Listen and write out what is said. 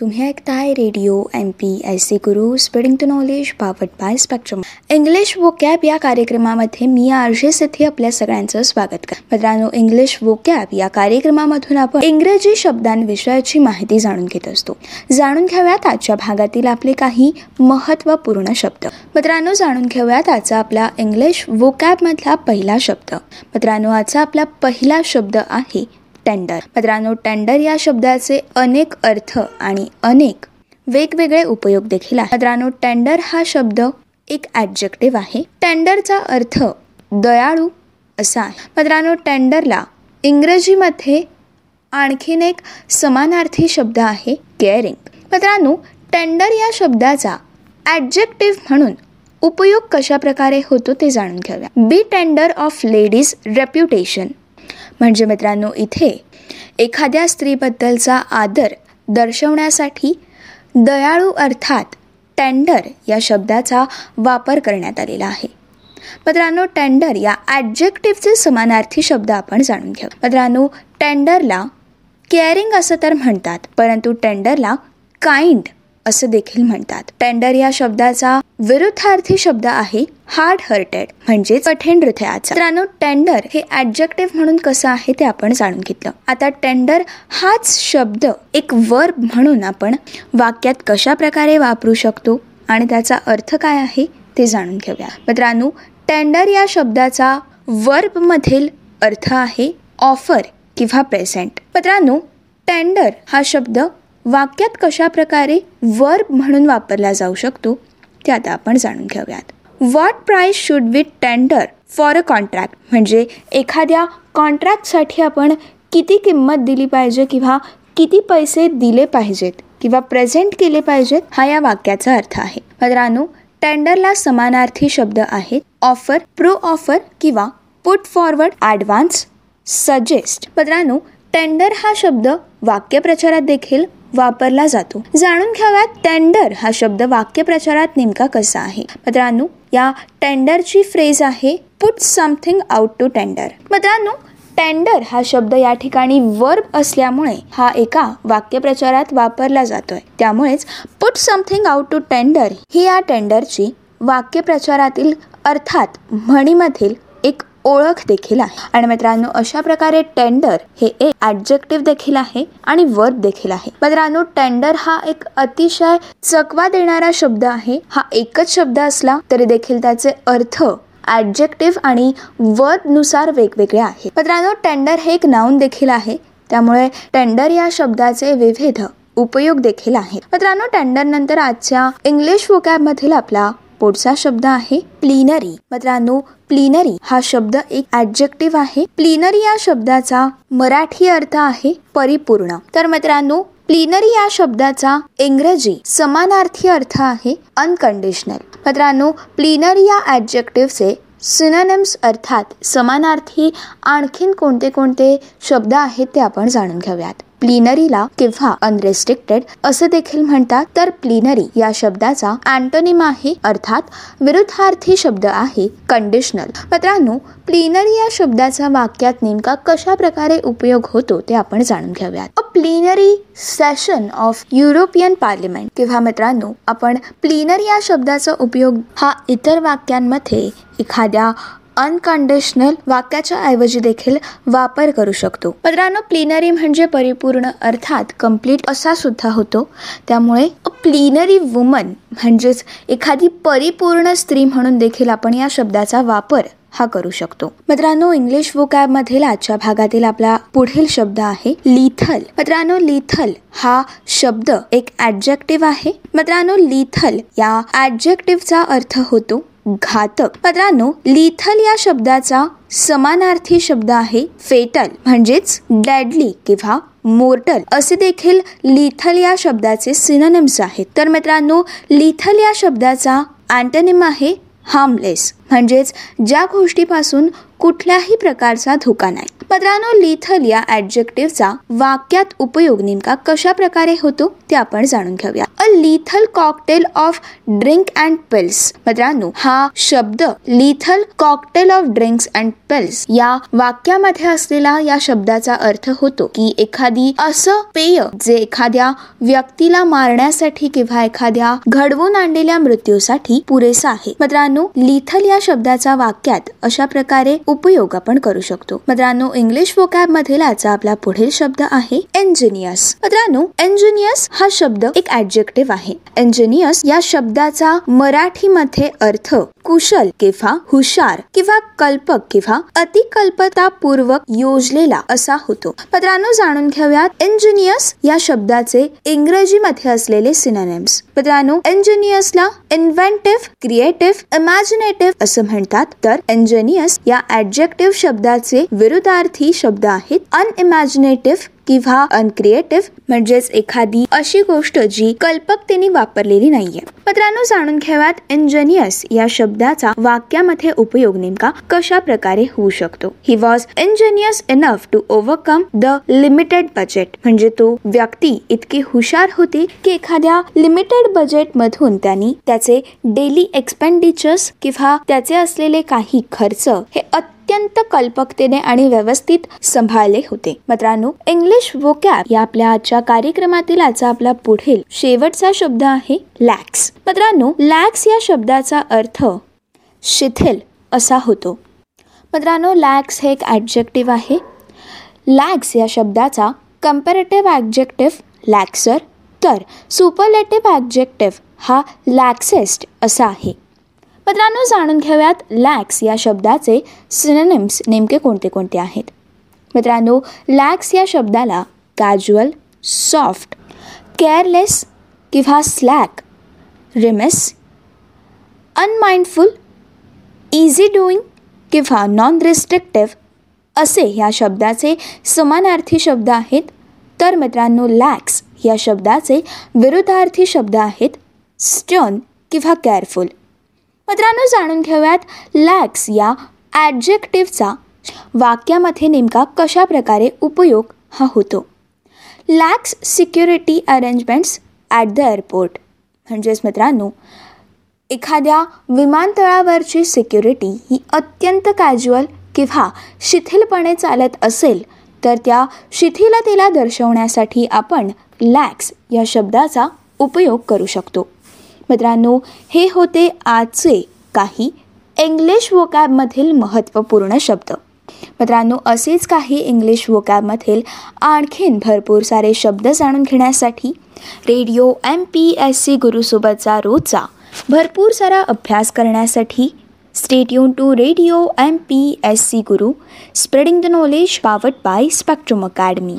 तुम्ही ऐकताय radio M P S C Guru spreading to knowledge powered by Spectrum English vocab या कार्यक्रमामध्ये मी RJ सिद्धी आपल्या सगळ्यांचं स्वागत कर मित्रांनो इंग्लिश वोकॅब या कार्यक्रमामधून आपण इंग्रजी शब्दांविषयाची माहिती जाणून घेत असतो. जाणून घेऊयात आजच्या भागातील आपले काही महत्त्वपूर्ण शब्द. मित्रांनो जाणून घेऊयात आजचा आपला इंग्लिश वोकॅब मधला पहिला शब्द. मित्रांनो आजचा आपला पहिला शब्द आहे टेंडर. मित्रांनो टेंडर या शब्दाचे अनेक अर्थ आणि अनेक वेगवेगळे उपयोग देखील आहेत. मित्रांनो टेंडर हा शब्द एक ॲडजेक्टिव्ह आहे. टेंडरचा अर्थ दयाळू असा आहे. मित्रांनो टेंडरला इंग्रजीमध्ये आणखीन एक समानार्थी शब्द आहे केअरिंग मित्रांनो टेंडर या शब्दाचा ॲडजेक्टिव्ह म्हणून उपयोग कशा प्रकारे होतो ते जाणून घेऊया. Be tender of ladies reputation म्हणजे मित्रांनो इथे एखाद्या स्त्रीबद्दलचा आदर दर्शवण्यासाठी दयाळू अर्थात टेंडर या शब्दाचा वापर करण्यात आलेला आहे. मित्रांनो टेंडर या ॲडजेक्टिव्हचे समानार्थी शब्द आपण जाणून घेऊ. मित्रांनो टेंडरला केअरिंग असं तर म्हणतात परंतु टेंडरला काइंड असं देखील म्हणतात. टेंडर या शब्दाचा विरुद्धार्थी शब्द आहे हार्ड हर्टेड म्हणजे कठीण हृदयाचा. मित्रांनो टेंडर हे ऍडजेक्टिव्ह म्हणून कसं आहे ते आपण जाणून घेतलं. आता टेंडर हाच शब्द एक वर्ब म्हणून आपण वाक्यात कशा प्रकारे वापरू शकतो आणि त्याचा अर्थ काय आहे ते जाणून घेऊया. मित्रांनो टेंडर या शब्दाचा वर्ब मधील अर्थ आहे ऑफर किंवा प्रेझेंट मित्रांनो टेंडर हा शब्द वाक्यात कशा प्रकारे वर्ब म्हणून वापरला जाऊ शकतो ते आता आपण जाणून घेऊयात. What price should we tender for a contract म्हणजे एखाद्या कॉन्ट्रॅक्टसाठी आपण किती किंमत दिली पाहिजे किंवा किती पैसे दिले पाहिजेत किंवा प्रेझेंट केले पाहिजेत हा या वाक्याचा अर्थ आहे. मित्रांनो टेंडरला समानार्थी शब्द आहेत. ऑफर प्रो ऑफर किंवा पुट फॉरवर्ड ॲडव्हान्स सजेस्ट मित्रांनो टेंडर हा शब्द वाक्यप्रचारात देखील वापरला जातो. जाणून घ्याव्यात टेंडर हा शब्द वाक्यप्रचारात नेमका कसा आहे? मित्रांनो या टेंडरची फ्रेज आहे put something out to tender मित्रांनो टेंडर हा शब्द या ठिकाणी वर्ब असल्यामुळे हा एका वाक्यप्रचारात वापरला जातोय. त्यामुळेच put something out to tender ही या टेंडरची वाक्यप्रचारातील अर्थात म्हणीमधील एक ओळख देखील आहे. आणि मित्रांनो अशा प्रकारे टेंडर हे एक ऍडजेक्टिव्ह देखील आहे आणि वर्ब देखील आहे. मित्रांनो टेंडर हा एक अतिशय चकवा देणारा शब्द आहे. हा एकच शब्द असला तरी देखील त्याचे अर्थ ऍडजेक्टिव्ह आणि वर्बनुसार वेगवेगळे आहे मित्रांनो टेंडर हे एक नाऊन देखील आहे. त्यामुळे टेंडर या शब्दाचे विविध उपयोग देखील आहेत. मित्रांनो टेंडर नंतर आजच्या इंग्लिश वोकॅब मधील आपला पुढचा शब्द आहे प्लिनरी मित्रांनो प्लिनरी हा शब्द एक ऍडजेक्टिव्ह आहे. प्लिनरी या शब्दाचा मराठी अर्थ आहे परिपूर्ण. तर मित्रांनो प्लिनरी या शब्दाचा इंग्रजी समानार्थी अर्थ आहे अनकंडिशनल मित्रांनो प्लिनरी या ॲडजेक्टिव्हचे सिनोनिम्स अर्थात समानार्थी आणखीन कोणते कोणते शब्द आहेत ते आपण जाणून घेऊयात. प्लिनरीला किंवा अनरेस्ट्रिक्टेड असे देखील म्हणतात तर प्लिनरी या शब्दाचा अँटोनिम आहे अर्थात विरुद्धार्थी शब्द आहे कंडिशनल मित्रांनो प्लिनरी या शब्दाचा वाक्यात नेमका कशा प्रकारे उपयोग होतो ते आपण जाणून घेऊयात. Plenary session of European Parliament किंवा मित्रांनो आपण प्लिनरी या शब्दाचा उपयोग हा इतर वाक्यांमध्ये एखाद्या अनकंडिशनल वाक्याच्या ऐवजी देखील वापर करू शकतो. मित्रांनो प्लिनरी म्हणजे परिपूर्ण अर्थात कंप्लीट असा सुद्धा होतो. त्यामुळे प्लिनरी वुमन म्हणजेच एखादी परिपूर्ण स्त्री म्हणून देखील आपण या शब्दाचा वापर हा करू शकतो. मित्रांनो इंग्लिश वोकॅब मधील आजच्या भागातील आपला पुढील शब्द आहे लिथल मित्रांनो लिथल हा शब्द एक ऍडजेक्टिव्ह आहे. मित्रांनो लिथल या ऍडजेक्टिव्हचा अर्थ होतो घातक. मित्रांनो लिथल या शब्दाचा समानार्थी शब्द आहे फेटल म्हणजेच डॅडली किंवा मोर्टल असे देखील लिथल या शब्दाचे सिनोनिम्स आहेत. तर मित्रांनो लिथल या शब्दाचा अँटनिम आहे हार्मलेस म्हणजेच ज्या गोष्टीपासून कुठल्याही प्रकारचा धोका नाही. मित्रांनो लिथल या ऍडजेक्टिव्हचा वाक्यात उपयोग नेमका कशा प्रकारे होतो ते आपण जाणून घेऊया. A lethal cocktail of drink and pills मित्रांनो हा शब्द lethal cocktail of drinks and pills या वाक्यामध्ये असलेला या शब्दाचा अर्थ होतो की एखादी असं पेय जे एखाद्या व्यक्तीला मारण्यासाठी किंवा एखाद्या घडवून आणलेल्या मृत्यूसाठी पुरेसा आहे. मित्रांनो लिथल या शब्दाचा वाक्यात अशा प्रकारे उपयोग आपण करू शकतो. मित्रांनो इंग्लिश वोकॅब मधील आजचा आपला पुढील शब्द आहे एंजिनियस मित्रांनो एंजिनियस हा शब्द एक ऍडजेक्टिव्ह आहे. एंजिनियस या शब्दाचा मराठीमध्ये अर्थ कुशल किंवा हुशार किंवा कल्पक किंवा अतिकल्पतापूर्वक योजलेला असा होतो. पत्रांनो जाणून घेऊयात इंजिनियस या शब्दाचे इंग्रजीमध्ये असलेले सिनोनिम्स पत्रांनो इंजिनियसला इन्व्हेंटिव्ह क्रिएटिव्ह इमॅजिनेटिव्ह असं म्हणतात. तर इंजिनियस या ऍडजेक्टिव्ह शब्दाचे विरुद्धार्थी शब्द आहेत. अनइमॅजिनेटिव्ह किंवा अनक्रिएटिव्ह म्हणजेच एखादी अशी गोष्ट जी कल्पकतेने वापरलेली नाहीये. मित्रांनो जाणून घेऊयात इंजिनियस या शब्दाचा वाक्यामध्ये उपयोग नेमका कशा प्रकारे होऊ शकतो? He was ingenious enough to overcome the limited budget म्हणजे तो व्यक्ती इतकी हुशार होती की एखाद्या लिमिटेड बजेट मधून त्यांनी त्याचे डेली एक्सपेंडिचर्स किंवा त्याचे असलेले काही खर्च हे अत्यंत कल्पकतेने आणि व्यवस्थित सांभाळले होते. मित्रांनो इंग्लिश वोकॅब या आपल्या आजच्या कार्यक्रमातील आजचा आपला पुढील शेवटचा शब्द आहे लॅक्स मित्रांनो लॅक्स या शब्दाचा अर्थ शिथिल असा होतो. मित्रांनो लॅक्स हे एक ॲडजेक्टिव्ह आहे. लॅक्स या शब्दाचा कम्पॅरेटिव्ह ॲडजेक्टिव्ह लॅक्सर तर सुपरलेटिव्ह ॲडजेक्टिव्ह हा लॅक्सेस्ट असा आहे. मित्रांनो जाणून घेऊयात लॅक्स या शब्दाचे सिनेनिम्स नेमके कोणते कोणते आहेत. मित्रांनो लॅक्स या शब्दाला कॅज्युअल सॉफ्ट केअरलेस किंवा slack remiss unmindful easy doing किंवा नॉन रिस्ट्रिक्टिव्ह असे ह्या शब्दाचे समानार्थी शब्द आहेत. तर मित्रांनो लॅक्स या शब्दाचे विरुद्धार्थी शब्द आहेत. स्टर्न किंवा केअरफुल मित्रांनो जाणून घेऊयात लॅक्स या ॲडजेक्टिव्हचा वाक्यामध्ये नेमका कशा प्रकारे उपयोग हा होतो. Lax security arrangements at the airport म्हणजेच मित्रांनो एखाद्या विमानतळावरची सिक्युरिटी ही अत्यंत कॅज्युअल किंवा शिथिलपणे चालत असेल तर त्या शिथिलतेला दर्शवण्यासाठी आपण लॅक्स या शब्दाचा उपयोग करू शकतो. मित्रांनो हे होते आजचे काही इंग्लिश वोकॅबमधील महत्त्वपूर्ण शब्द. मित्रांनो असेच काही इंग्लिश वोकॅबमधील आणखीन भरपूर सारे शब्द जाणून घेण्यासाठी radio M P S C गुरुसोबतचा रोजचा भरपूर सारा अभ्यास करण्यासाठी stay tuned to radio M P S C Guru spreading the knowledge powered by Spectrum Academy